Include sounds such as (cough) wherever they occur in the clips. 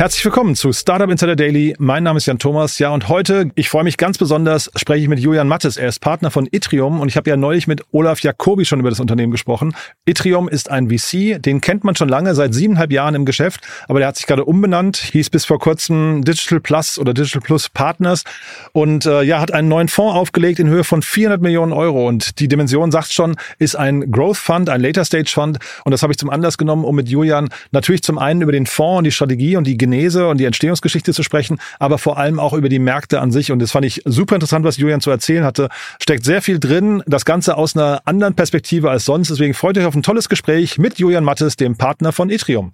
Herzlich willkommen zu Startup Insider Daily. Mein Name ist Jan Thomas. Ja, und heute, ich freue mich ganz besonders, spreche ich mit Julian Mattes. Er ist Partner von Itrium und ich habe ja neulich mit Olaf Jacobi schon über das Unternehmen gesprochen. Itrium ist ein VC, den kennt man schon lange, seit siebeneinhalb Jahren im Geschäft, aber der hat sich gerade umbenannt, hieß bis vor kurzem Digital Plus oder Digital Plus Partners und äh, ja, hat einen neuen Fonds aufgelegt in Höhe von 400 Millionen Euro und die Dimension sagt schon, ist ein Growth Fund, ein Later Stage Fund und das habe ich zum Anlass genommen, um mit Julian natürlich zum einen über den Fonds und die Strategie und die Genese und die Entstehungsgeschichte zu sprechen, aber vor allem auch über die Märkte an sich. Und das fand ich super interessant, was Julian zu erzählen hatte. Steckt sehr viel drin, das Ganze aus einer anderen Perspektive als sonst. Deswegen freut euch auf ein tolles Gespräch mit Julian Mattes, dem Partner von Etrium.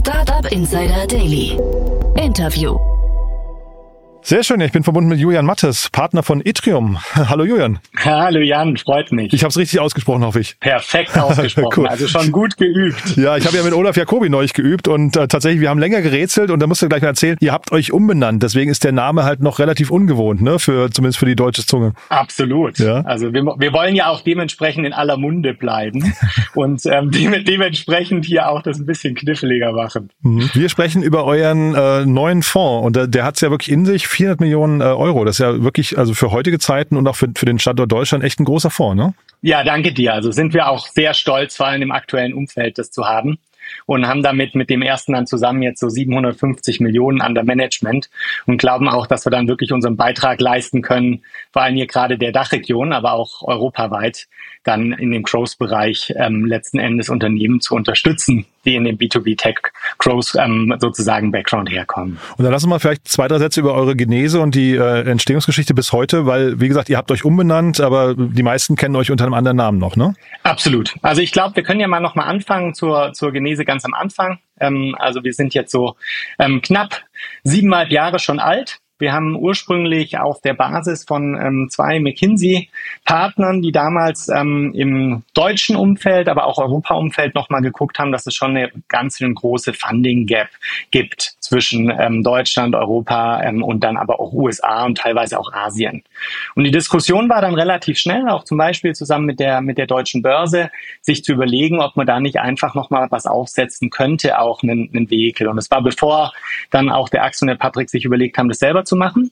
Startup Insider Daily. Interview. Sehr schön, ich bin verbunden mit Julian Mattes, Partner von Itrium. (laughs) Hallo Julian. Hallo Jan, freut mich. Ich habe es richtig ausgesprochen, hoffe ich. Perfekt (laughs) ausgesprochen, cool. also schon gut geübt. Ja, ich habe ja mit Olaf Jacobi neulich geübt und äh, tatsächlich, wir haben länger gerätselt und da musst du gleich mal erzählen, ihr habt euch umbenannt, deswegen ist der Name halt noch relativ ungewohnt, ne, für zumindest für die deutsche Zunge. Absolut. Ja? Also wir, wir wollen ja auch dementsprechend in aller Munde bleiben (laughs) und ähm, de dementsprechend hier auch das ein bisschen kniffliger machen. Mhm. Wir sprechen über euren äh, neuen Fonds und der, der hat es ja wirklich in sich 400 Millionen äh, Euro. Das ist ja wirklich, also für heutige Zeiten und auch für, für den Standort Deutschland echt ein großer Fonds, ne? Ja, danke dir. Also sind wir auch sehr stolz, vor allem im aktuellen Umfeld, das zu haben und haben damit mit dem ersten dann zusammen jetzt so 750 Millionen an der Management und glauben auch, dass wir dann wirklich unseren Beitrag leisten können, vor allem hier gerade der Dachregion, aber auch europaweit, dann in dem Growth-Bereich ähm, letzten Endes Unternehmen zu unterstützen, die in dem B2B-Tech-Growth ähm, sozusagen Background herkommen. Und dann lassen wir vielleicht zwei, drei Sätze über eure Genese und die äh, Entstehungsgeschichte bis heute, weil, wie gesagt, ihr habt euch umbenannt, aber die meisten kennen euch unter einem anderen Namen noch, ne? Absolut. Also ich glaube, wir können ja mal nochmal anfangen zur, zur Genese ganz am Anfang. Ähm, also wir sind jetzt so ähm, knapp siebeneinhalb Jahre schon alt wir haben ursprünglich auf der Basis von ähm, zwei McKinsey-Partnern, die damals ähm, im deutschen Umfeld, aber auch Europa-Umfeld nochmal geguckt haben, dass es schon eine ganz eine große Funding-Gap gibt zwischen ähm, Deutschland, Europa ähm, und dann aber auch USA und teilweise auch Asien. Und die Diskussion war dann relativ schnell, auch zum Beispiel zusammen mit der, mit der deutschen Börse, sich zu überlegen, ob man da nicht einfach nochmal was aufsetzen könnte, auch einen, einen Vehikel. Und es war bevor dann auch der Axel und der Patrick sich überlegt haben, das selber zu machen,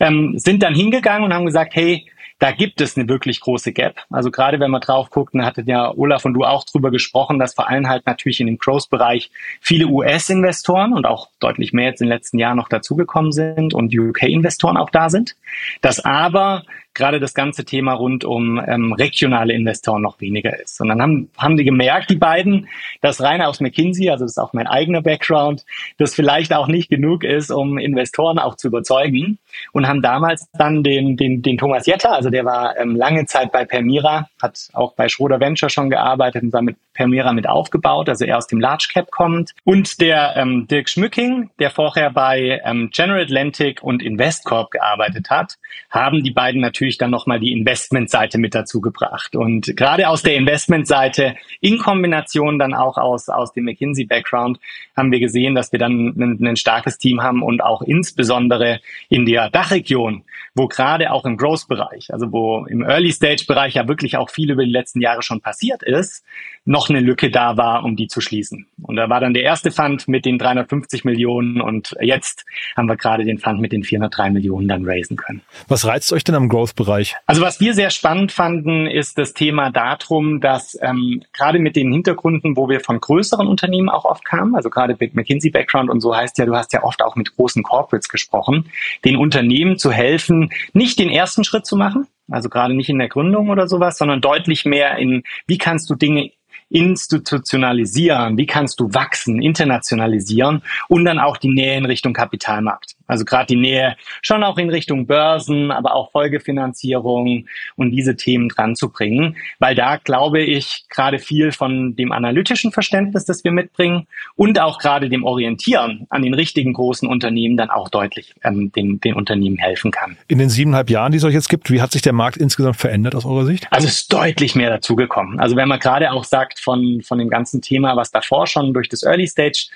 ähm, sind dann hingegangen und haben gesagt, hey, da gibt es eine wirklich große Gap. Also gerade wenn man drauf guckt, da hattet ja Olaf und du auch drüber gesprochen, dass vor allem halt natürlich in dem Growth-Bereich viele US-Investoren und auch deutlich mehr jetzt in den letzten Jahren noch dazugekommen sind und UK-Investoren auch da sind. Dass aber gerade das ganze Thema rund um ähm, regionale Investoren noch weniger ist. Und dann haben, haben die gemerkt, die beiden, dass rein aus McKinsey, also das ist auch mein eigener Background, das vielleicht auch nicht genug ist, um Investoren auch zu überzeugen und haben damals dann den, den, den Thomas Jetter, also der war ähm, lange Zeit bei Permira, hat auch bei Schroder Venture schon gearbeitet und damit Permira mit aufgebaut, also er aus dem Large Cap kommt. Und der ähm, Dirk Schmücking, der vorher bei ähm, General Atlantic und Investcorp gearbeitet hat, haben die beiden natürlich dann nochmal die Investmentseite mit dazu gebracht. Und gerade aus der Investmentseite in Kombination dann auch aus, aus dem McKinsey-Background haben wir gesehen, dass wir dann ein, ein starkes Team haben und auch insbesondere in der Dachregion, wo gerade auch im Growth-Bereich, also wo im Early-Stage-Bereich ja wirklich auch viel über die letzten Jahre schon passiert ist, noch eine Lücke da war, um die zu schließen. Und da war dann der erste Fund mit den 350 Millionen und jetzt haben wir gerade den Fund mit den 403 Millionen dann raisen können. Was reizt euch denn am Growth-Bereich? Also was wir sehr spannend fanden, ist das Thema darum, dass ähm, gerade mit den Hintergründen, wo wir von größeren Unternehmen auch oft kamen, also gerade Big McKinsey Background und so heißt ja, du hast ja oft auch mit großen Corporates gesprochen, den Unternehmen zu helfen, nicht den ersten Schritt zu machen, also gerade nicht in der Gründung oder sowas, sondern deutlich mehr in, wie kannst du Dinge institutionalisieren, wie kannst du wachsen, internationalisieren und dann auch die Nähe in Richtung Kapitalmarkt. Also gerade die Nähe schon auch in Richtung Börsen, aber auch Folgefinanzierung und diese Themen dran zu bringen, weil da glaube ich gerade viel von dem analytischen Verständnis, das wir mitbringen und auch gerade dem Orientieren an den richtigen großen Unternehmen dann auch deutlich ähm, den, den Unternehmen helfen kann. In den siebeneinhalb Jahren, die es euch jetzt gibt, wie hat sich der Markt insgesamt verändert aus eurer Sicht? Also es ist deutlich mehr dazugekommen. Also wenn man gerade auch sagt von, von dem ganzen Thema, was davor schon durch das Early Stage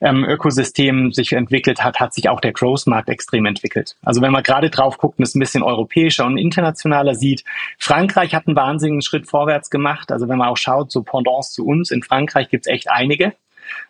ähm, Ökosystem sich entwickelt hat, hat sich auch der Growth-Markt extrem entwickelt. Also wenn man gerade drauf guckt und es ein bisschen europäischer und internationaler sieht, Frankreich hat einen wahnsinnigen Schritt vorwärts gemacht. Also wenn man auch schaut, so Pendants zu uns, in Frankreich gibt's echt einige.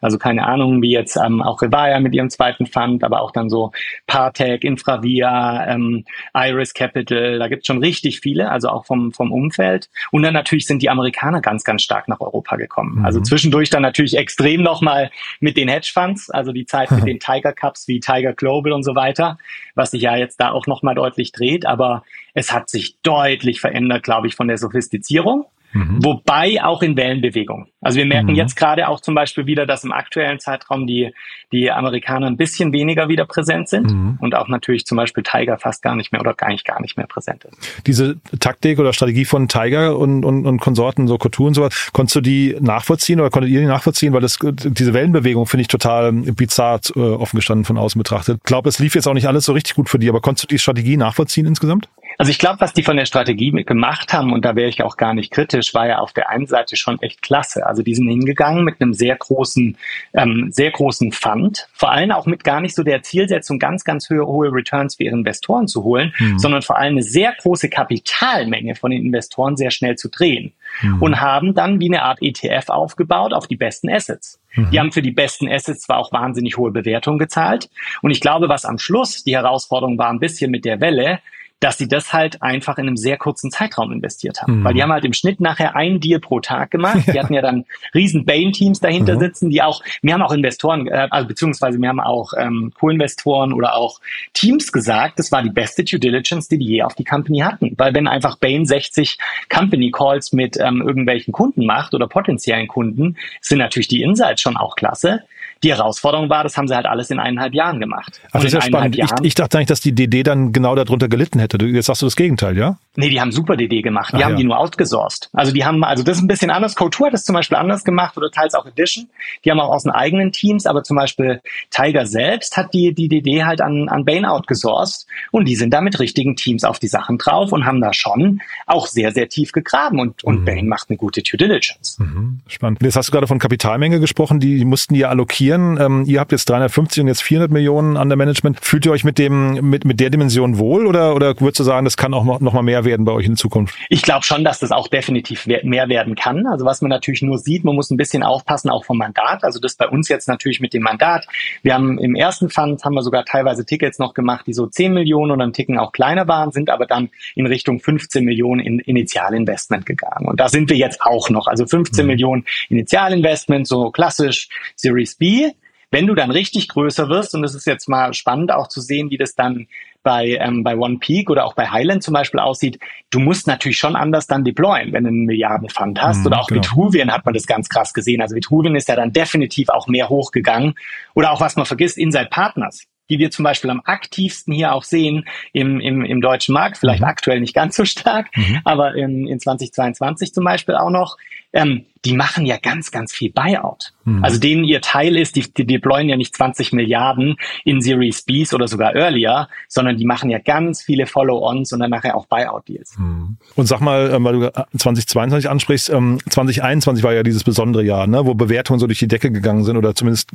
Also keine Ahnung, wie jetzt ähm, auch Revaya mit ihrem zweiten Fund, aber auch dann so Partec, Infravia, ähm, Iris Capital, da gibt es schon richtig viele, also auch vom, vom Umfeld. Und dann natürlich sind die Amerikaner ganz, ganz stark nach Europa gekommen. Mhm. Also zwischendurch dann natürlich extrem nochmal mit den Hedgefonds, also die Zeit mit (laughs) den Tiger Cups wie Tiger Global und so weiter, was sich ja jetzt da auch nochmal deutlich dreht. Aber es hat sich deutlich verändert, glaube ich, von der Sophistizierung. Mhm. Wobei auch in Wellenbewegung. Also wir merken mhm. jetzt gerade auch zum Beispiel wieder, dass im aktuellen Zeitraum die, die Amerikaner ein bisschen weniger wieder präsent sind mhm. und auch natürlich zum Beispiel Tiger fast gar nicht mehr oder gar nicht gar nicht mehr präsent ist. Diese Taktik oder Strategie von Tiger und, und, und Konsorten, so Couture und sowas, konntest du die nachvollziehen oder konntet ihr die nachvollziehen? Weil das, diese Wellenbewegung finde ich total bizarr äh, offen gestanden von außen betrachtet. Ich glaube, es lief jetzt auch nicht alles so richtig gut für die, aber konntest du die Strategie nachvollziehen insgesamt? Also ich glaube, was die von der Strategie gemacht haben, und da wäre ich auch gar nicht kritisch, war ja auf der einen Seite schon echt klasse. Also die sind hingegangen mit einem sehr großen, ähm, sehr großen Fund, vor allem auch mit gar nicht so der Zielsetzung, ganz, ganz hohe, hohe Returns für ihre Investoren zu holen, mhm. sondern vor allem eine sehr große Kapitalmenge von den Investoren sehr schnell zu drehen. Mhm. Und haben dann wie eine Art ETF aufgebaut auf die besten Assets. Mhm. Die haben für die besten Assets zwar auch wahnsinnig hohe Bewertungen gezahlt. Und ich glaube, was am Schluss die Herausforderung war, ein bisschen mit der Welle, dass sie das halt einfach in einem sehr kurzen Zeitraum investiert haben. Mhm. Weil die haben halt im Schnitt nachher einen Deal pro Tag gemacht. (laughs) Die hatten ja dann riesen Bain-Teams dahinter mhm. sitzen, die auch, wir haben auch Investoren, äh, also beziehungsweise wir haben auch ähm, Co-Investoren oder auch Teams gesagt, das war die beste Due Diligence, die die je auf die Company hatten. Weil wenn einfach Bain 60 Company Calls mit ähm, irgendwelchen Kunden macht oder potenziellen Kunden, sind natürlich die Insights schon auch klasse. Die Herausforderung war, das haben sie halt alles in eineinhalb Jahren gemacht. Ach, das ist ja spannend. Ich, ich, dachte eigentlich, dass die DD dann genau darunter gelitten hätte. Jetzt sagst du das Gegenteil, ja? Nee, die haben super DD gemacht. Die Ach, haben ja. die nur outgesourced. Also die haben, also das ist ein bisschen anders. Couture hat das zum Beispiel anders gemacht oder teils auch Edition. Die haben auch aus den eigenen Teams, aber zum Beispiel Tiger selbst hat die, die DD halt an, an Bain outgesourced und die sind da mit richtigen Teams auf die Sachen drauf und haben da schon auch sehr, sehr tief gegraben und, und mhm. Bain macht eine gute Due Diligence. Mhm. Spannend. Jetzt hast du gerade von Kapitalmenge gesprochen, die mussten ja allokieren. Ähm, ihr habt jetzt 350 und jetzt 400 Millionen an der Management. Fühlt ihr euch mit dem mit mit der Dimension wohl oder oder würdest du sagen, das kann auch noch mal mehr werden bei euch in Zukunft? Ich glaube schon, dass das auch definitiv mehr werden kann. Also was man natürlich nur sieht, man muss ein bisschen aufpassen auch vom Mandat. Also das bei uns jetzt natürlich mit dem Mandat. Wir haben im ersten Fund haben wir sogar teilweise Tickets noch gemacht, die so 10 Millionen und dann Ticken auch kleiner waren, sind aber dann in Richtung 15 Millionen in Initialinvestment gegangen. Und da sind wir jetzt auch noch. Also 15 mhm. Millionen Initialinvestment, so klassisch Series B wenn du dann richtig größer wirst, und es ist jetzt mal spannend auch zu sehen, wie das dann bei, ähm, bei One Peak oder auch bei Highland zum Beispiel aussieht, du musst natürlich schon anders dann deployen, wenn du einen Milliardenfund hast. Mhm, oder auch genau. Vitruvian hat man das ganz krass gesehen. Also Vitruvian ist ja dann definitiv auch mehr hochgegangen. Oder auch was man vergisst, Inside Partners die wir zum Beispiel am aktivsten hier auch sehen im, im, im deutschen Markt, vielleicht mhm. aktuell nicht ganz so stark, mhm. aber in, in 2022 zum Beispiel auch noch, ähm, die machen ja ganz, ganz viel Buyout. Mhm. Also denen ihr Teil ist, die, die deployen ja nicht 20 Milliarden in Series Bs oder sogar earlier, sondern die machen ja ganz viele Follow-ons und dann nachher auch Buyout-Deals. Mhm. Und sag mal, ähm, weil du 2022 ansprichst, 2021 ähm, war ja dieses besondere Jahr, ne, wo Bewertungen so durch die Decke gegangen sind oder zumindest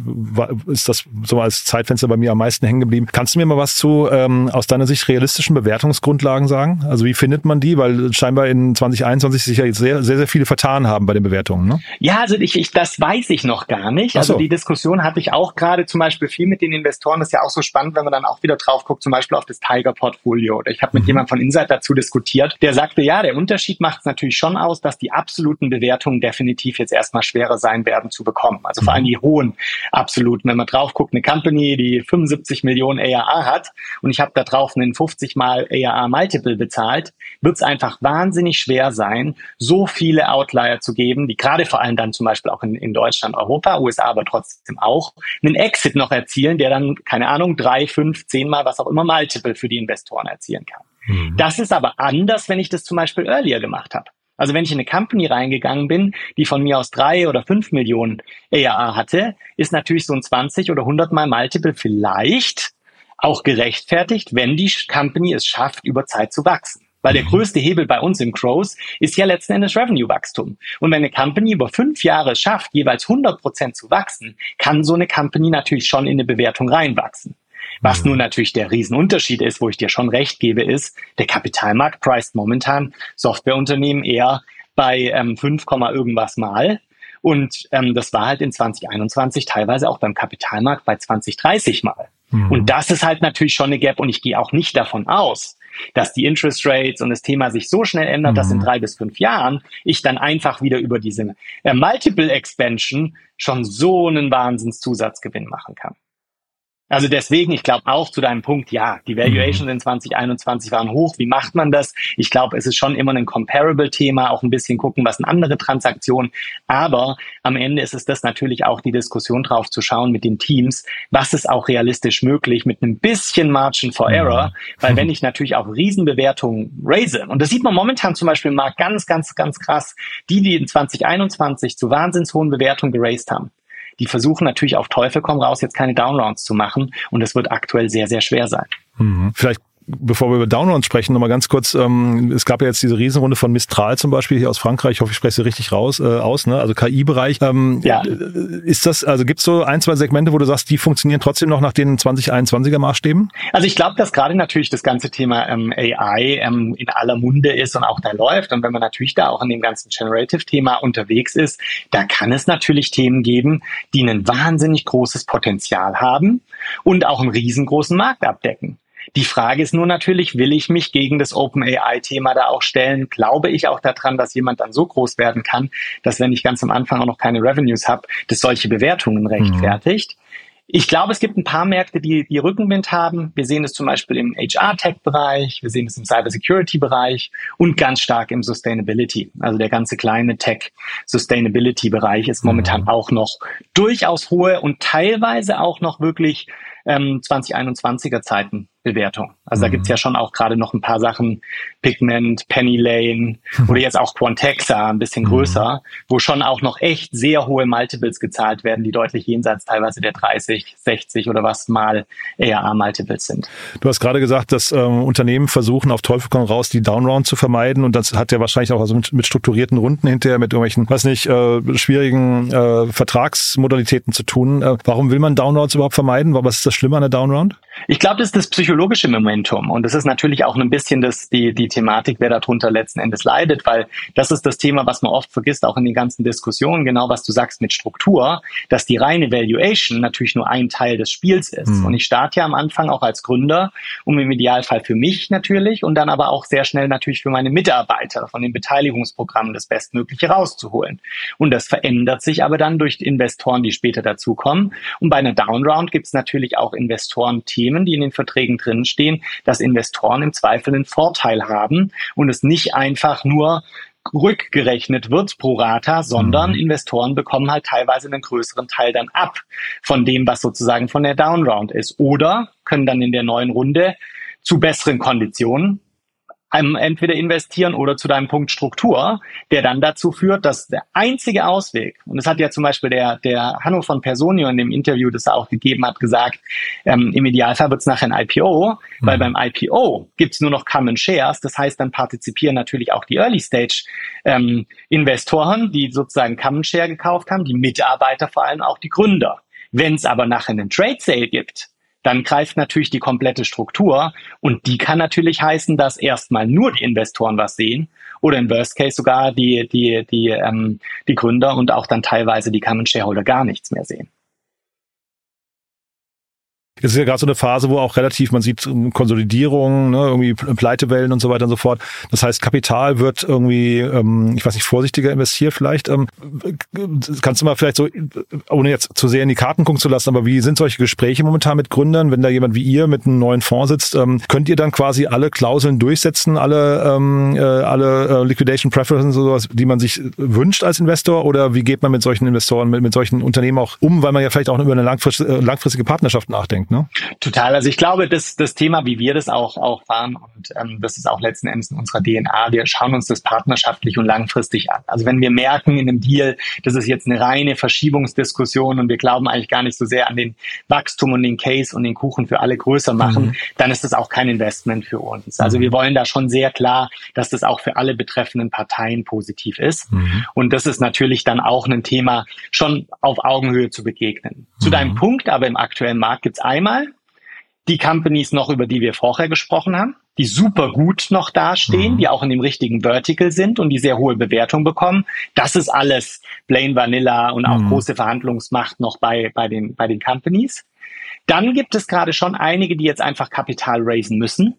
ist das so als Zeitfenster bei mir am meisten hängen geblieben. Kannst du mir mal was zu ähm, aus deiner Sicht realistischen Bewertungsgrundlagen sagen? Also wie findet man die? Weil scheinbar in 2021 sich ja jetzt sehr, sehr, sehr viele vertan haben bei den Bewertungen. Bewertungen, ne? Ja, also ich, ich das weiß ich noch gar nicht. Also so. die Diskussion hatte ich auch gerade zum Beispiel viel mit den Investoren. Das ist ja auch so spannend, wenn man dann auch wieder drauf guckt, zum Beispiel auf das Tiger-Portfolio. Oder ich habe mit mhm. jemandem von Insight dazu diskutiert, der sagte, ja, der Unterschied macht es natürlich schon aus, dass die absoluten Bewertungen definitiv jetzt erstmal schwerer sein werden zu bekommen. Also vor allem mhm. die hohen absoluten. Wenn man drauf guckt, eine Company, die 75 Millionen ARA hat und ich habe da drauf einen 50 mal ARA Multiple bezahlt, wird es einfach wahnsinnig schwer sein, so viele Outlier zu geben, die gerade vor allem dann zum Beispiel auch in, in Deutschland, Europa, USA aber trotzdem auch, einen Exit noch erzielen, der dann, keine Ahnung, drei, fünf, zehnmal, was auch immer, Multiple für die Investoren erzielen kann. Mhm. Das ist aber anders, wenn ich das zum Beispiel earlier gemacht habe. Also wenn ich in eine Company reingegangen bin, die von mir aus drei oder fünf Millionen ARA hatte, ist natürlich so ein 20 oder 100 mal Multiple vielleicht auch gerechtfertigt, wenn die Company es schafft, über Zeit zu wachsen. Weil der größte Hebel bei uns im Crows ist ja letzten Endes Revenue-Wachstum. Und wenn eine Company über fünf Jahre schafft, jeweils 100 Prozent zu wachsen, kann so eine Company natürlich schon in eine Bewertung reinwachsen. Was mhm. nun natürlich der Riesenunterschied ist, wo ich dir schon recht gebe, ist, der Kapitalmarkt preist momentan Softwareunternehmen eher bei ähm, 5, irgendwas mal Und ähm, das war halt in 2021 teilweise auch beim Kapitalmarkt bei 2030 mal. Mhm. Und das ist halt natürlich schon eine Gap und ich gehe auch nicht davon aus, dass die Interest Rates und das Thema sich so schnell ändert, mhm. dass in mhm. drei bis fünf Jahren ich dann einfach wieder über diese äh, Multiple Expansion schon so einen Wahnsinnszusatzgewinn machen kann. Also deswegen, ich glaube auch zu deinem Punkt, ja, die Valuations mhm. in 2021 waren hoch. Wie macht man das? Ich glaube, es ist schon immer ein Comparable-Thema, auch ein bisschen gucken, was sind andere Transaktionen. Aber am Ende ist es das natürlich auch die Diskussion drauf zu schauen mit den Teams, was ist auch realistisch möglich mit einem bisschen Margin for Error. Weil wenn ich natürlich auch Riesenbewertungen raise, und das sieht man momentan zum Beispiel im Markt ganz, ganz, ganz krass, die, die in 2021 zu wahnsinns hohen Bewertungen geraced haben, die versuchen natürlich auf Teufel komm raus, jetzt keine Downrounds zu machen. Und es wird aktuell sehr, sehr schwer sein. Mhm. Vielleicht bevor wir über Downrounds sprechen, nochmal ganz kurz, ähm, es gab ja jetzt diese Riesenrunde von Mistral zum Beispiel hier aus Frankreich, ich hoffe, ich spreche sie richtig raus, äh, aus, ne? also KI-Bereich. Ähm, ja. Ist das, also gibt es so ein, zwei Segmente, wo du sagst, die funktionieren trotzdem noch nach den 2021er Maßstäben? Also ich glaube, dass gerade natürlich das ganze Thema ähm, AI ähm, in aller Munde ist und auch da läuft. Und wenn man natürlich da auch in dem ganzen Generative-Thema unterwegs ist, da kann es natürlich Themen geben, die ein wahnsinnig großes Potenzial haben und auch einen riesengroßen Markt abdecken. Die Frage ist nur natürlich, will ich mich gegen das OpenAI-Thema da auch stellen? Glaube ich auch daran, dass jemand dann so groß werden kann, dass wenn ich ganz am Anfang auch noch keine Revenues habe, das solche Bewertungen rechtfertigt? Mhm. Ich glaube, es gibt ein paar Märkte, die, die Rückenwind haben. Wir sehen es zum Beispiel im HR-Tech-Bereich, wir sehen es im Cybersecurity-Bereich und ganz stark im Sustainability. Also der ganze kleine Tech-Sustainability-Bereich ist momentan mhm. auch noch durchaus hohe und teilweise auch noch wirklich ähm, 2021er Zeiten Bewertung. Also mhm. da gibt's ja schon auch gerade noch ein paar Sachen, Pigment, Penny Lane (laughs) oder jetzt auch Quantexa, ein bisschen mhm. größer, wo schon auch noch echt sehr hohe Multiples gezahlt werden, die deutlich jenseits teilweise der 30, 60 oder was mal ERA-Multiples sind. Du hast gerade gesagt, dass ähm, Unternehmen versuchen auf Teufel komm raus, die Downround zu vermeiden und das hat ja wahrscheinlich auch also mit, mit strukturierten Runden hinterher, mit irgendwelchen, weiß nicht, äh, schwierigen äh, Vertragsmodalitäten zu tun. Äh, warum will man Downrounds überhaupt vermeiden? Was ist das Schlimme an der Downround? Ich glaube, das ist das psychologische Momentum. Und das ist natürlich auch ein bisschen das, die, die Thematik, wer darunter letzten Endes leidet, weil das ist das Thema, was man oft vergisst, auch in den ganzen Diskussionen, genau was du sagst mit Struktur, dass die reine Valuation natürlich nur ein Teil des Spiels ist. Mhm. Und ich starte ja am Anfang auch als Gründer, um im Idealfall für mich natürlich und dann aber auch sehr schnell natürlich für meine Mitarbeiter von den Beteiligungsprogrammen das Bestmögliche rauszuholen. Und das verändert sich aber dann durch Investoren, die später dazukommen. Und bei einer Downround gibt es natürlich auch Investoren-Themen, die in den Verträgen drinstehen, dass Investoren im Zweifel einen Vorteil haben und es nicht einfach nur rückgerechnet wird pro Rata, sondern mhm. Investoren bekommen halt teilweise einen größeren Teil dann ab von dem, was sozusagen von der Downround ist. Oder können dann in der neuen Runde zu besseren Konditionen einem entweder investieren oder zu deinem Punkt Struktur, der dann dazu führt, dass der einzige Ausweg, und das hat ja zum Beispiel der, der Hanno von Personio in dem Interview, das er auch gegeben hat, gesagt, ähm, im Idealfall wird es nachher ein IPO, mhm. weil beim IPO gibt es nur noch Common Shares, das heißt, dann partizipieren natürlich auch die Early Stage ähm, Investoren, die sozusagen Common Share gekauft haben, die Mitarbeiter vor allem auch die Gründer. Wenn es aber nachher einen Trade Sale gibt, dann greift natürlich die komplette Struktur und die kann natürlich heißen, dass erstmal nur die Investoren was sehen oder im Worst Case sogar die, die, die, ähm, die Gründer und auch dann teilweise die Common Shareholder gar nichts mehr sehen. Es ist ja gerade so eine Phase, wo auch relativ, man sieht Konsolidierung, ne, irgendwie Pleitewellen und so weiter und so fort. Das heißt, Kapital wird irgendwie, ähm, ich weiß nicht, vorsichtiger investiert vielleicht. Ähm, kannst du mal vielleicht so, ohne jetzt zu sehr in die Karten gucken zu lassen, aber wie sind solche Gespräche momentan mit Gründern, wenn da jemand wie ihr mit einem neuen Fonds sitzt? Ähm, könnt ihr dann quasi alle Klauseln durchsetzen, alle, ähm, äh, alle äh, Liquidation Preferences oder sowas, die man sich wünscht als Investor? Oder wie geht man mit solchen Investoren, mit, mit solchen Unternehmen auch um, weil man ja vielleicht auch über eine langfristige, äh, langfristige Partnerschaft nachdenkt? Ne? Total. Also ich glaube, das, das Thema, wie wir das auch, auch fahren, und ähm, das ist auch letzten Endes in unserer DNA, wir schauen uns das partnerschaftlich und langfristig an. Also wenn wir merken in einem Deal, das ist jetzt eine reine Verschiebungsdiskussion und wir glauben eigentlich gar nicht so sehr an den Wachstum und den Case und den Kuchen für alle größer machen, mhm. dann ist das auch kein Investment für uns. Also mhm. wir wollen da schon sehr klar, dass das auch für alle betreffenden Parteien positiv ist. Mhm. Und das ist natürlich dann auch ein Thema, schon auf Augenhöhe zu begegnen. Zu deinem mhm. Punkt aber im aktuellen Markt gibt es einmal die Companies noch, über die wir vorher gesprochen haben. die super gut noch dastehen, mhm. die auch in dem richtigen Vertical sind und die sehr hohe Bewertung bekommen. Das ist alles Plain Vanilla und auch mhm. große Verhandlungsmacht noch bei, bei, den, bei den Companies. Dann gibt es gerade schon einige, die jetzt einfach Kapital raisen müssen.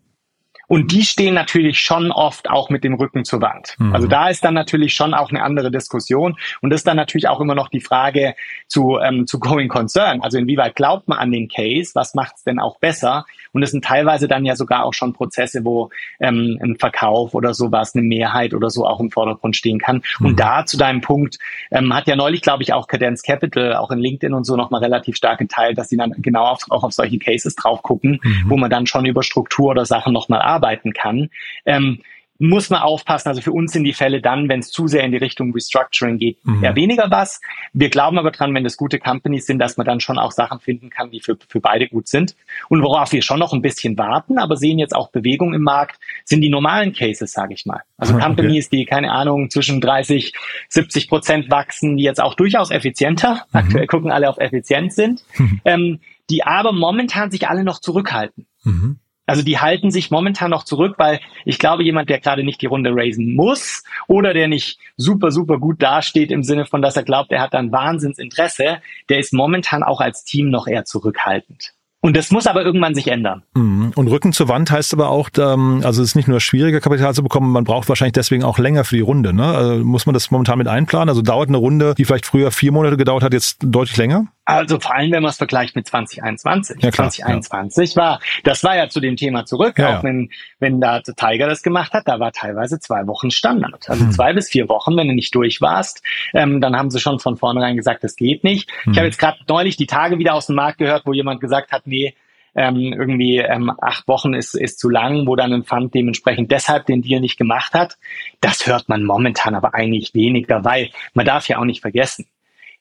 Und die stehen natürlich schon oft auch mit dem Rücken zur Wand. Mhm. Also da ist dann natürlich schon auch eine andere Diskussion. Und das ist dann natürlich auch immer noch die Frage zu, ähm, zu Going Concern. Also inwieweit glaubt man an den Case? Was macht es denn auch besser? Und es sind teilweise dann ja sogar auch schon Prozesse, wo ähm, ein Verkauf oder sowas, eine Mehrheit oder so auch im Vordergrund stehen kann. Mhm. Und da zu deinem Punkt ähm, hat ja neulich, glaube ich, auch Cadence Capital, auch in LinkedIn und so nochmal relativ stark geteilt, dass sie dann genau auf, auch auf solche Cases drauf gucken, mhm. wo man dann schon über Struktur oder Sachen nochmal arbeiten kann. Ähm, muss man aufpassen. Also für uns sind die Fälle dann, wenn es zu sehr in die Richtung Restructuring geht, mhm. eher weniger was. Wir glauben aber dran, wenn das gute Companies sind, dass man dann schon auch Sachen finden kann, die für, für beide gut sind. Und worauf wir schon noch ein bisschen warten, aber sehen jetzt auch Bewegung im Markt, sind die normalen Cases, sage ich mal. Also okay. Companies, die, keine Ahnung, zwischen 30, 70 Prozent wachsen, die jetzt auch durchaus effizienter, mhm. aktuell gucken alle auf effizient sind, mhm. (laughs) ähm, die aber momentan sich alle noch zurückhalten. Mhm. Also die halten sich momentan noch zurück, weil ich glaube, jemand, der gerade nicht die Runde raisen muss oder der nicht super, super gut dasteht im Sinne von, dass er glaubt, er hat dann Wahnsinnsinteresse, der ist momentan auch als Team noch eher zurückhaltend. Und das muss aber irgendwann sich ändern. Mhm. Und Rücken zur Wand heißt aber auch, ähm, also es ist nicht nur schwieriger Kapital zu bekommen, man braucht wahrscheinlich deswegen auch länger für die Runde. Ne? Also muss man das momentan mit einplanen? Also dauert eine Runde, die vielleicht früher vier Monate gedauert hat, jetzt deutlich länger? Also vor allem, wenn man es vergleicht mit 2021. Ja, klar, 2021 ja. war, das war ja zu dem Thema zurück, ja, auch wenn, wenn da Tiger das gemacht hat, da war teilweise zwei Wochen Standard. Also hm. zwei bis vier Wochen, wenn du nicht durch warst, ähm, dann haben sie schon von vornherein gesagt, das geht nicht. Hm. Ich habe jetzt gerade neulich die Tage wieder aus dem Markt gehört, wo jemand gesagt hat, nee, ähm, irgendwie ähm, acht Wochen ist, ist zu lang, wo dann ein Fund dementsprechend deshalb den Deal nicht gemacht hat. Das hört man momentan aber eigentlich weniger, weil man darf ja auch nicht vergessen,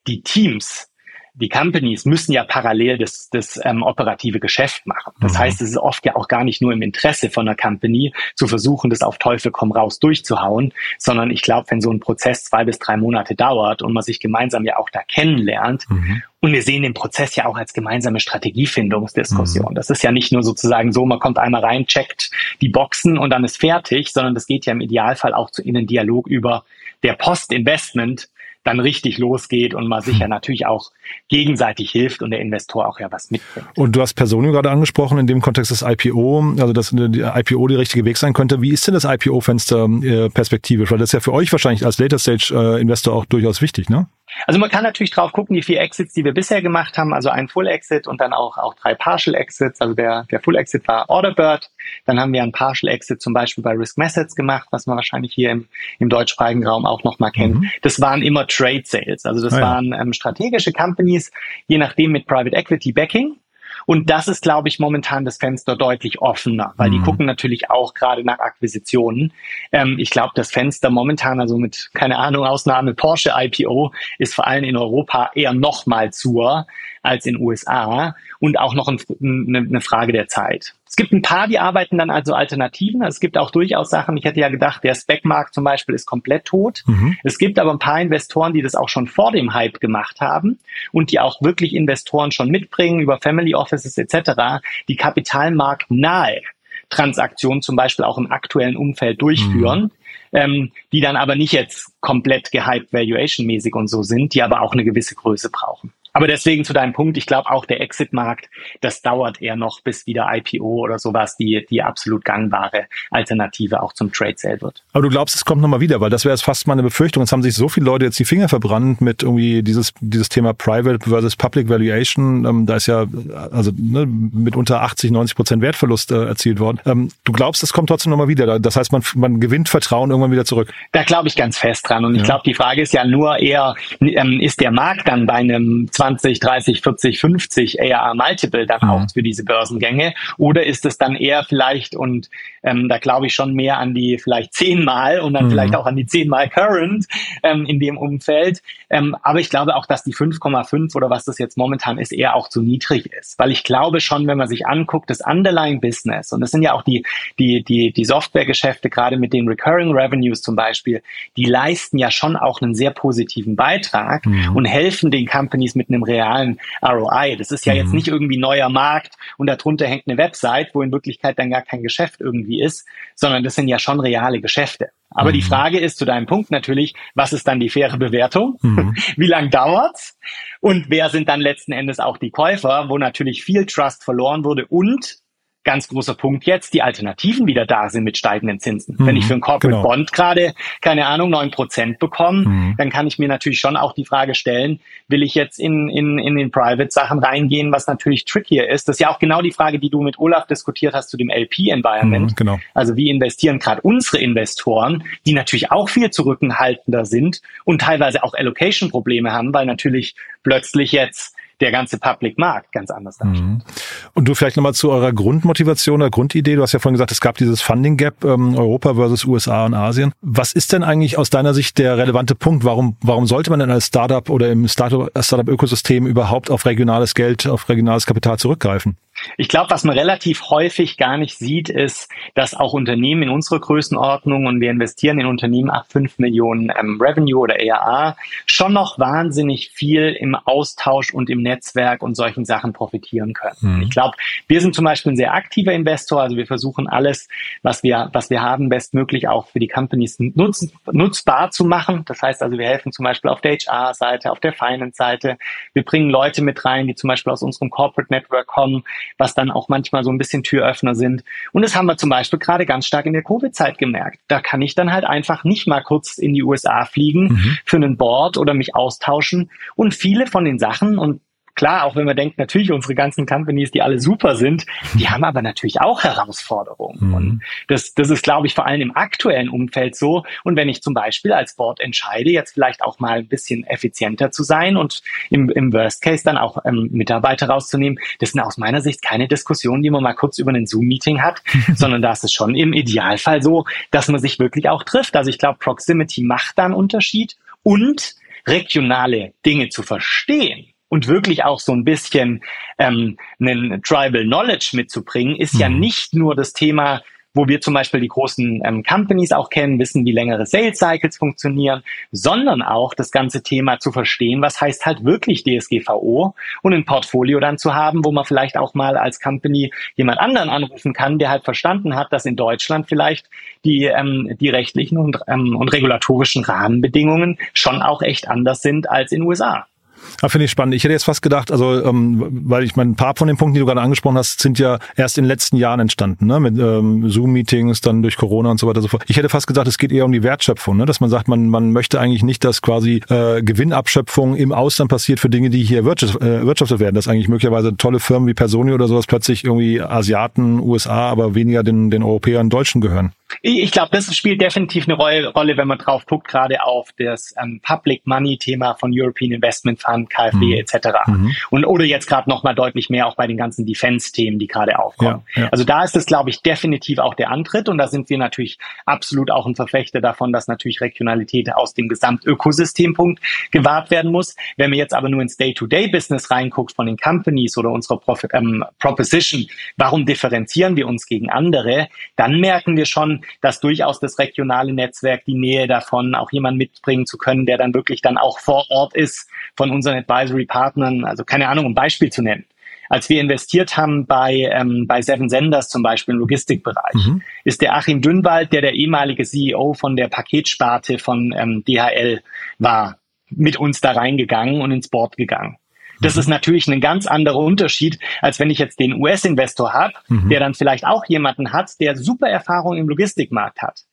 die Teams, die Companies müssen ja parallel das, das ähm, operative Geschäft machen. Das mhm. heißt, es ist oft ja auch gar nicht nur im Interesse von einer Company zu versuchen, das auf Teufel komm raus durchzuhauen, sondern ich glaube, wenn so ein Prozess zwei bis drei Monate dauert und man sich gemeinsam ja auch da kennenlernt mhm. und wir sehen den Prozess ja auch als gemeinsame Strategiefindungsdiskussion. Mhm. Das ist ja nicht nur sozusagen so, man kommt einmal rein, checkt die Boxen und dann ist fertig, sondern das geht ja im Idealfall auch zu Ihnen Dialog über der Post-Investment dann richtig losgeht und man sich ja natürlich auch gegenseitig hilft und der Investor auch ja was mitbringt. Und du hast Personio gerade angesprochen, in dem Kontext des IPO, also dass die IPO die richtige Weg sein könnte. Wie ist denn das IPO-Fenster äh, perspektivisch? Weil das ist ja für euch wahrscheinlich als Later-Stage-Investor auch durchaus wichtig, ne? Also man kann natürlich drauf gucken, die vier Exits, die wir bisher gemacht haben, also ein Full Exit und dann auch, auch drei Partial Exits. Also der, der Full Exit war Orderbird. Dann haben wir ein Partial Exit zum Beispiel bei Risk Methods gemacht, was man wahrscheinlich hier im, im deutschsprachigen Raum auch nochmal kennt. Mhm. Das waren immer Trade Sales. Also das ah, ja. waren ähm, strategische Companies, je nachdem mit Private Equity Backing. Und das ist, glaube ich, momentan das Fenster deutlich offener, weil mhm. die gucken natürlich auch gerade nach Akquisitionen. Ähm, ich glaube, das Fenster momentan, also mit, keine Ahnung, Ausnahme Porsche IPO, ist vor allem in Europa eher noch mal zu als in USA und auch noch ein, eine, eine Frage der Zeit. Es gibt ein paar, die arbeiten dann also Alternativen. Es gibt auch durchaus Sachen, ich hätte ja gedacht, der Spec-Markt zum Beispiel ist komplett tot. Mhm. Es gibt aber ein paar Investoren, die das auch schon vor dem Hype gemacht haben und die auch wirklich Investoren schon mitbringen über Family Offices etc., die kapitalmarktnahe Transaktionen zum Beispiel auch im aktuellen Umfeld durchführen. Mhm. Ähm, die dann aber nicht jetzt komplett gehypt valuation-mäßig und so sind, die aber auch eine gewisse Größe brauchen. Aber deswegen zu deinem Punkt, ich glaube auch der Exit-Markt, das dauert eher noch, bis wieder IPO oder sowas die, die absolut gangbare Alternative auch zum Trade Sale wird. Aber du glaubst, es kommt nochmal wieder, weil das wäre jetzt fast meine Befürchtung. Es haben sich so viele Leute jetzt die Finger verbrannt mit irgendwie dieses, dieses Thema Private versus Public Valuation. Ähm, da ist ja also ne, mit unter 80, 90 Prozent Wertverlust äh, erzielt worden. Ähm, du glaubst, es kommt trotzdem nochmal wieder. Das heißt, man, man gewinnt Vertrauen irgendwann wieder zurück. Da glaube ich ganz fest dran. Und ich ja. glaube, die Frage ist ja nur eher, ähm, ist der Markt dann bei einem 20, 30, 40, 50 ARA Multiple dann mhm. auch für diese Börsengänge? Oder ist es dann eher vielleicht, und ähm, da glaube ich schon mehr an die vielleicht zehnmal und dann mhm. vielleicht auch an die zehnmal Current ähm, in dem Umfeld. Ähm, aber ich glaube auch, dass die 5,5 oder was das jetzt momentan ist, eher auch zu niedrig ist. Weil ich glaube schon, wenn man sich anguckt, das Underlying Business, und das sind ja auch die, die, die, die Softwaregeschäfte, gerade mit den Recurring Revenues zum Beispiel, die leisten ja schon auch einen sehr positiven Beitrag mhm. und helfen den Companies mit einem realen ROI. Das ist ja mhm. jetzt nicht irgendwie neuer Markt und darunter hängt eine Website, wo in Wirklichkeit dann gar kein Geschäft irgendwie ist, sondern das sind ja schon reale Geschäfte. Aber mhm. die Frage ist zu deinem Punkt natürlich, was ist dann die faire Bewertung? Mhm. (laughs) Wie lang dauert's? Und wer sind dann letzten Endes auch die Käufer, wo natürlich viel Trust verloren wurde und ganz großer Punkt jetzt, die Alternativen wieder da sind mit steigenden Zinsen. Mhm, Wenn ich für einen Corporate genau. Bond gerade, keine Ahnung, neun Prozent bekomme, mhm. dann kann ich mir natürlich schon auch die Frage stellen, will ich jetzt in, in, in den Private-Sachen reingehen, was natürlich trickier ist. Das ist ja auch genau die Frage, die du mit Olaf diskutiert hast zu dem LP-Environment. Mhm, genau. Also wie investieren gerade unsere Investoren, die natürlich auch viel zurückhaltender sind und teilweise auch Allocation-Probleme haben, weil natürlich plötzlich jetzt der ganze Public Markt ganz anders darstellt. Mhm. Und du vielleicht nochmal zu eurer Grundmotivation oder Grundidee. Du hast ja vorhin gesagt, es gab dieses Funding Gap ähm, Europa versus USA und Asien. Was ist denn eigentlich aus deiner Sicht der relevante Punkt? Warum, warum sollte man denn als Startup oder im Startup-Ökosystem überhaupt auf regionales Geld, auf regionales Kapital zurückgreifen? Ich glaube, was man relativ häufig gar nicht sieht, ist, dass auch Unternehmen in unserer Größenordnung und wir investieren in Unternehmen ab 5 Millionen ähm, Revenue oder ERA schon noch wahnsinnig viel im Austausch und im Netzwerk und solchen Sachen profitieren können. Mhm. Ich glaube, wir sind zum Beispiel ein sehr aktiver Investor, also wir versuchen alles, was wir, was wir haben, bestmöglich auch für die Companies nutz, nutzbar zu machen. Das heißt also, wir helfen zum Beispiel auf der HR-Seite, auf der Finance-Seite. Wir bringen Leute mit rein, die zum Beispiel aus unserem Corporate Network kommen, was dann auch manchmal so ein bisschen Türöffner sind. Und das haben wir zum Beispiel gerade ganz stark in der Covid-Zeit gemerkt. Da kann ich dann halt einfach nicht mal kurz in die USA fliegen mhm. für einen Board oder mich austauschen. Und viele von den Sachen, und Klar, auch wenn man denkt, natürlich unsere ganzen Companies, die alle super sind, die haben aber natürlich auch Herausforderungen. Mhm. Und das, das ist, glaube ich, vor allem im aktuellen Umfeld so. Und wenn ich zum Beispiel als Board entscheide, jetzt vielleicht auch mal ein bisschen effizienter zu sein und im, im Worst Case dann auch ähm, Mitarbeiter rauszunehmen, das sind aus meiner Sicht keine Diskussionen, die man mal kurz über ein Zoom-Meeting hat, (laughs) sondern da ist es schon im Idealfall so, dass man sich wirklich auch trifft. Also ich glaube, Proximity macht da einen Unterschied und regionale Dinge zu verstehen und wirklich auch so ein bisschen ähm, einen Tribal Knowledge mitzubringen, ist mhm. ja nicht nur das Thema, wo wir zum Beispiel die großen ähm, Companies auch kennen, wissen, wie längere Sales Cycles funktionieren, sondern auch das ganze Thema zu verstehen, was heißt halt wirklich DSGVO und ein Portfolio dann zu haben, wo man vielleicht auch mal als Company jemand anderen anrufen kann, der halt verstanden hat, dass in Deutschland vielleicht die, ähm, die rechtlichen und, ähm, und regulatorischen Rahmenbedingungen schon auch echt anders sind als in USA. Ja, Finde ich spannend. Ich hätte jetzt fast gedacht, also ähm, weil ich meine, ein paar von den Punkten, die du gerade angesprochen hast, sind ja erst in den letzten Jahren entstanden, ne? Mit ähm, Zoom-Meetings, dann durch Corona und so weiter und so fort. Ich hätte fast gesagt, es geht eher um die Wertschöpfung, ne? dass man sagt, man, man möchte eigentlich nicht, dass quasi äh, Gewinnabschöpfung im Ausland passiert für Dinge, die hier wirtschaft, äh, wirtschaftet werden. Dass eigentlich möglicherweise tolle Firmen wie Personio oder sowas plötzlich irgendwie Asiaten, USA, aber weniger den, den Europäern, Deutschen gehören. Ich glaube, das spielt definitiv eine Rolle, wenn man drauf guckt, gerade auf das ähm, Public Money Thema von European Investment Fund, KfW mhm. etc. Mhm. Und oder jetzt gerade noch mal deutlich mehr auch bei den ganzen Defense-Themen, die gerade aufkommen. Ja, ja. Also da ist es, glaube ich, definitiv auch der Antritt und da sind wir natürlich absolut auch ein Verfechter davon, dass natürlich Regionalität aus dem Gesamtökosystempunkt gewahrt werden muss. Wenn man jetzt aber nur ins Day-to-Day-Business reinguckt von den Companies oder unserer Prof ähm, Proposition, warum differenzieren wir uns gegen andere, dann merken wir schon, dass durchaus das regionale Netzwerk, die Nähe davon, auch jemand mitbringen zu können, der dann wirklich dann auch vor Ort ist von unseren Advisory-Partnern. Also keine Ahnung, um ein Beispiel zu nennen als wir investiert haben bei, ähm, bei Seven Senders zum Beispiel im Logistikbereich, mhm. ist der Achim Dünnwald, der der ehemalige CEO von der Paketsparte von ähm, DHL war, mit uns da reingegangen und ins Board gegangen. Das ist natürlich ein ganz anderer Unterschied, als wenn ich jetzt den US-Investor habe, mhm. der dann vielleicht auch jemanden hat, der super Erfahrung im Logistikmarkt hat.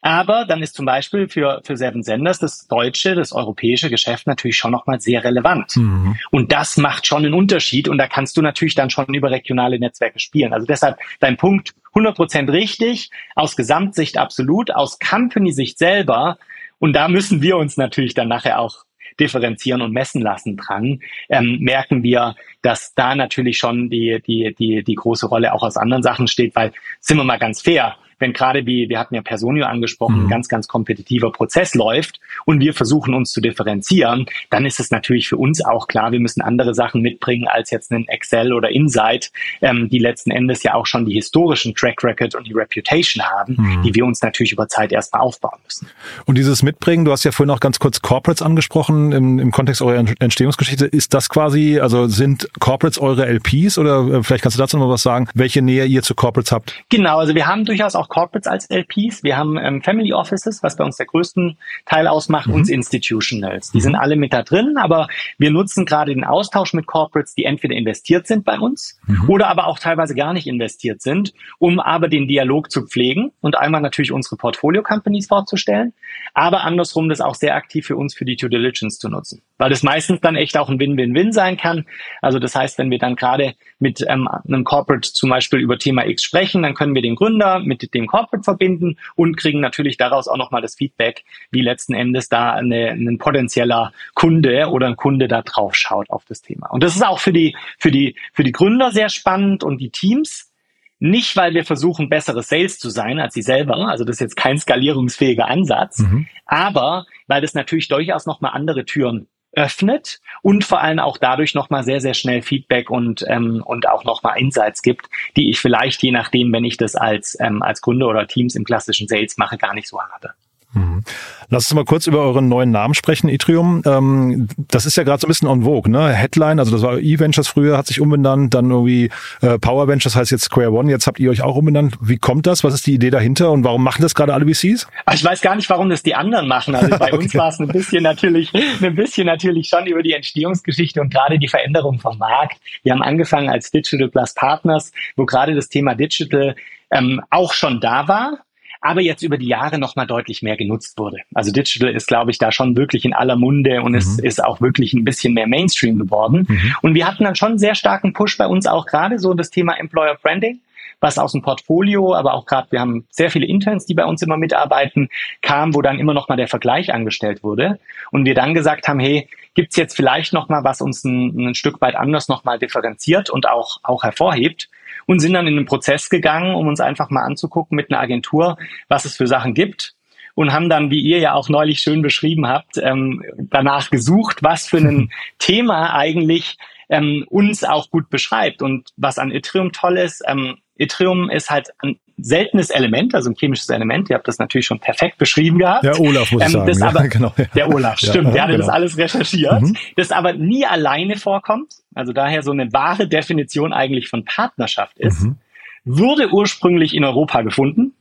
Aber dann ist zum Beispiel für, für Seven Senders das deutsche, das europäische Geschäft natürlich schon nochmal sehr relevant. Mhm. Und das macht schon einen Unterschied und da kannst du natürlich dann schon über regionale Netzwerke spielen. Also deshalb dein Punkt 100% richtig, aus Gesamtsicht absolut, aus Company-Sicht selber. Und da müssen wir uns natürlich dann nachher auch differenzieren und messen lassen dran, ähm, merken wir, dass da natürlich schon die, die, die, die große Rolle auch aus anderen Sachen steht, weil, sind wir mal ganz fair, wenn gerade wie, wir hatten ja Personio angesprochen, mhm. ein ganz, ganz kompetitiver Prozess läuft und wir versuchen uns zu differenzieren, dann ist es natürlich für uns auch klar, wir müssen andere Sachen mitbringen als jetzt einen Excel oder Insight, ähm, die letzten Endes ja auch schon die historischen Track Record und die Reputation haben, mhm. die wir uns natürlich über Zeit erstmal aufbauen müssen. Und dieses Mitbringen, du hast ja vorhin auch ganz kurz Corporates angesprochen im, im Kontext eurer Entstehungsgeschichte. Ist das quasi, also sind Corporates eure LPs oder äh, vielleicht kannst du dazu noch was sagen, welche Nähe ihr zu Corporates habt? Genau, also wir haben durchaus auch Corporates als LPs. Wir haben ähm, Family Offices, was bei uns der größten Teil ausmacht, mhm. und Institutionals. Die mhm. sind alle mit da drin, aber wir nutzen gerade den Austausch mit Corporates, die entweder investiert sind bei uns mhm. oder aber auch teilweise gar nicht investiert sind, um aber den Dialog zu pflegen und einmal natürlich unsere Portfolio-Companies vorzustellen, aber andersrum das auch sehr aktiv für uns für die Due Diligence zu nutzen, weil das meistens dann echt auch ein Win-Win-Win sein kann. Also das heißt, wenn wir dann gerade mit ähm, einem Corporate zum Beispiel über Thema X sprechen, dann können wir den Gründer mit dem Corporate verbinden und kriegen natürlich daraus auch nochmal das Feedback, wie letzten Endes da eine, ein potenzieller Kunde oder ein Kunde da drauf schaut auf das Thema. Und das ist auch für die, für die, für die Gründer sehr spannend und die Teams, nicht, weil wir versuchen, bessere Sales zu sein als sie selber, also das ist jetzt kein skalierungsfähiger Ansatz, mhm. aber weil das natürlich durchaus nochmal andere Türen öffnet und vor allem auch dadurch nochmal sehr, sehr schnell Feedback und, ähm, und auch nochmal Insights gibt, die ich vielleicht je nachdem, wenn ich das als, ähm, als Gründer oder Teams im klassischen Sales mache, gar nicht so habe. Mhm. Lass uns mal kurz über euren neuen Namen sprechen, Itrium. Ähm, das ist ja gerade so ein bisschen on vogue, ne? Headline, also das war E-Ventures früher, hat sich umbenannt, dann irgendwie äh, Power Ventures heißt jetzt Square One, jetzt habt ihr euch auch umbenannt. Wie kommt das? Was ist die Idee dahinter und warum machen das gerade alle VCs? Ich weiß gar nicht, warum das die anderen machen. Also bei (laughs) okay. uns war es ein bisschen natürlich, ein bisschen natürlich schon über die Entstehungsgeschichte und gerade die Veränderung vom Markt. Wir haben angefangen als Digital Plus Partners, wo gerade das Thema Digital ähm, auch schon da war, aber jetzt über die Jahre nochmal deutlich mehr genutzt wurde. Also Digital ist, glaube ich, da schon wirklich in aller Munde und mhm. es ist auch wirklich ein bisschen mehr Mainstream geworden. Mhm. Und wir hatten dann schon einen sehr starken Push bei uns auch gerade so das Thema Employer Branding was aus dem Portfolio, aber auch gerade, wir haben sehr viele Interns, die bei uns immer mitarbeiten, kam, wo dann immer noch mal der Vergleich angestellt wurde. Und wir dann gesagt haben, hey, gibt's jetzt vielleicht noch mal, was uns ein, ein Stück weit anders noch mal differenziert und auch, auch hervorhebt und sind dann in den Prozess gegangen, um uns einfach mal anzugucken mit einer Agentur, was es für Sachen gibt und haben dann, wie ihr ja auch neulich schön beschrieben habt, ähm, danach gesucht, was für ein (laughs) Thema eigentlich ähm, uns auch gut beschreibt. Und was an Ethereum toll ist, ähm, Yttrium ist halt ein seltenes Element, also ein chemisches Element. Ihr habt das natürlich schon perfekt beschrieben gehabt. Der Olaf muss ähm, sagen. Ja, aber, (laughs) genau, ja. Der Olaf, stimmt. Ja, der hatte genau. das alles recherchiert. Mhm. Das aber nie alleine vorkommt. Also daher so eine wahre Definition eigentlich von Partnerschaft ist. Mhm. Wurde ursprünglich in Europa gefunden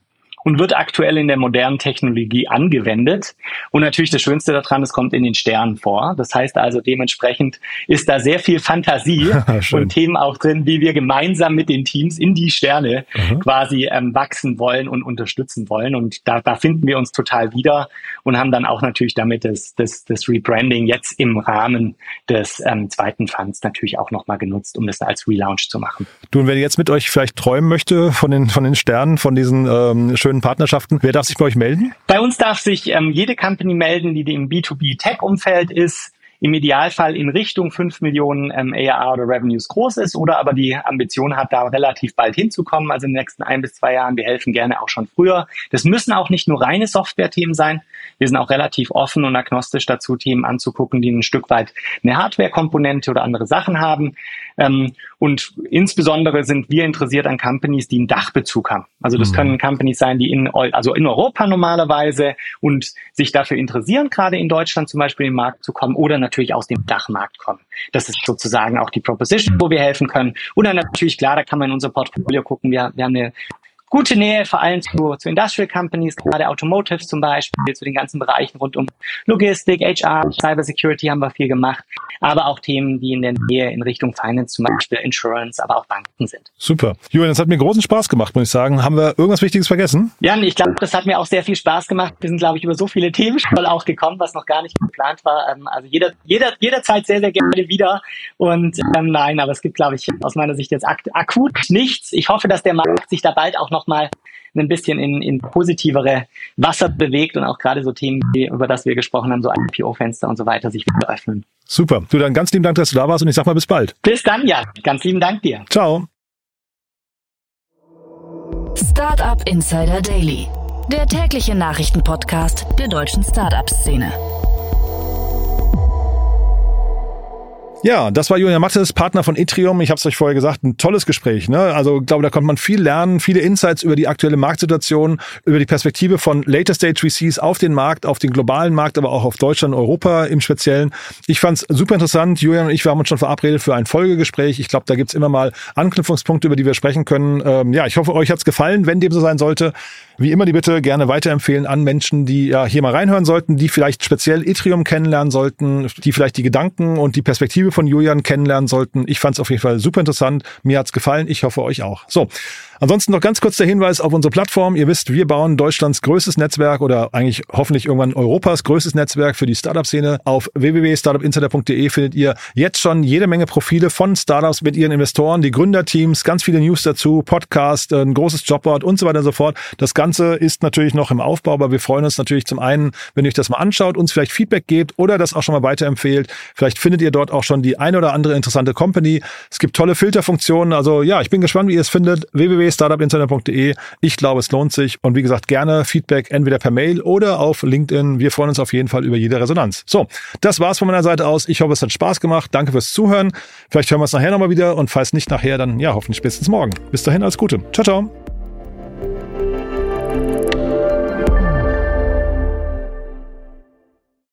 und wird aktuell in der modernen Technologie angewendet. Und natürlich das Schönste daran, es kommt in den Sternen vor. Das heißt also dementsprechend ist da sehr viel Fantasie (laughs) und Themen auch drin, wie wir gemeinsam mit den Teams in die Sterne mhm. quasi ähm, wachsen wollen und unterstützen wollen. Und da, da finden wir uns total wieder und haben dann auch natürlich damit das, das, das Rebranding jetzt im Rahmen des ähm, zweiten Funds natürlich auch nochmal genutzt, um das als Relaunch zu machen. Du, und wer jetzt mit euch vielleicht träumen möchte von den, von den Sternen, von diesen ähm, schönen schönen Partnerschaften. Wer darf sich bei euch melden? Bei uns darf sich ähm, jede Company melden, die im B2B-Tech-Umfeld ist im Idealfall in Richtung 5 Millionen ähm, ARR oder Revenues groß ist oder aber die Ambition hat, da relativ bald hinzukommen, also in den nächsten ein bis zwei Jahren. Wir helfen gerne auch schon früher. Das müssen auch nicht nur reine Software-Themen sein. Wir sind auch relativ offen und agnostisch dazu, Themen anzugucken, die ein Stück weit eine Hardware-Komponente oder andere Sachen haben. Ähm, und insbesondere sind wir interessiert an Companies, die einen Dachbezug haben. Also das mhm. können Companies sein, die in, also in Europa normalerweise und sich dafür interessieren, gerade in Deutschland zum Beispiel in den Markt zu kommen oder natürlich aus dem Dachmarkt kommen. Das ist sozusagen auch die Proposition, wo wir helfen können. Und dann natürlich, klar, da kann man in unser Portfolio gucken. Wir, wir haben eine gute Nähe vor allem zu, zu Industrial Companies, gerade Automotives zum Beispiel, zu den ganzen Bereichen rund um Logistik, HR, Cybersecurity haben wir viel gemacht, aber auch Themen, die in der Nähe in Richtung Finance, zum Beispiel Insurance, aber auch Banken sind. Super. Julian, das hat mir großen Spaß gemacht, muss ich sagen. Haben wir irgendwas Wichtiges vergessen? Jan, ich glaube, das hat mir auch sehr viel Spaß gemacht. Wir sind, glaube ich, über so viele Themen schon auch gekommen, was noch gar nicht geplant war. Ähm, also jeder, jeder, jederzeit sehr, sehr gerne wieder. Und ähm, nein, aber es gibt, glaube ich, aus meiner Sicht jetzt ak akut nichts. Ich hoffe, dass der Markt sich da bald auch nochmal ein bisschen in, in positivere Wasser bewegt und auch gerade so Themen, über das wir gesprochen haben, so IPO-Fenster und so weiter, sich wieder öffnen. Super. Du, dann ganz lieben Dank, dass du da warst und ich sag mal bis bald. Bis dann, ja. Ganz lieben Dank dir. Ciao. Startup Insider Daily, der tägliche Nachrichtenpodcast der deutschen Startup-Szene. Ja, das war Julian Mattes, Partner von Etrium. Ich habe es euch vorher gesagt, ein tolles Gespräch. Ne? Also ich glaube, da konnte man viel lernen, viele Insights über die aktuelle Marktsituation, über die Perspektive von Later Stage VCs auf den Markt, auf den globalen Markt, aber auch auf Deutschland, Europa im Speziellen. Ich fand es super interessant. Julian und ich, wir haben uns schon verabredet für ein Folgegespräch. Ich glaube, da gibt's immer mal Anknüpfungspunkte, über die wir sprechen können. Ähm, ja, ich hoffe, euch hat's gefallen. Wenn dem so sein sollte, wie immer die Bitte gerne weiterempfehlen an Menschen, die ja hier mal reinhören sollten, die vielleicht speziell Etrium kennenlernen sollten, die vielleicht die Gedanken und die Perspektive von Julian kennenlernen sollten. Ich fand es auf jeden Fall super interessant. Mir hat's gefallen. Ich hoffe euch auch. So, Ansonsten noch ganz kurz der Hinweis auf unsere Plattform. Ihr wisst, wir bauen Deutschlands größtes Netzwerk oder eigentlich hoffentlich irgendwann Europas größtes Netzwerk für die Startup-Szene. Auf www.startupinsider.de findet ihr jetzt schon jede Menge Profile von Startups mit ihren Investoren, die Gründerteams, ganz viele News dazu, Podcast, ein großes Jobboard und so weiter und so fort. Das Ganze ist natürlich noch im Aufbau, aber wir freuen uns natürlich zum einen, wenn ihr euch das mal anschaut, uns vielleicht Feedback gebt oder das auch schon mal weiterempfehlt. Vielleicht findet ihr dort auch schon die eine oder andere interessante Company. Es gibt tolle Filterfunktionen. Also ja, ich bin gespannt, wie ihr es findet. www www.startupinsider.de. Ich glaube, es lohnt sich. Und wie gesagt, gerne Feedback entweder per Mail oder auf LinkedIn. Wir freuen uns auf jeden Fall über jede Resonanz. So, das war's von meiner Seite aus. Ich hoffe, es hat Spaß gemacht. Danke fürs Zuhören. Vielleicht hören wir es nachher nochmal wieder und falls nicht nachher, dann ja, hoffentlich spätestens morgen. Bis dahin, alles Gute. Ciao, ciao.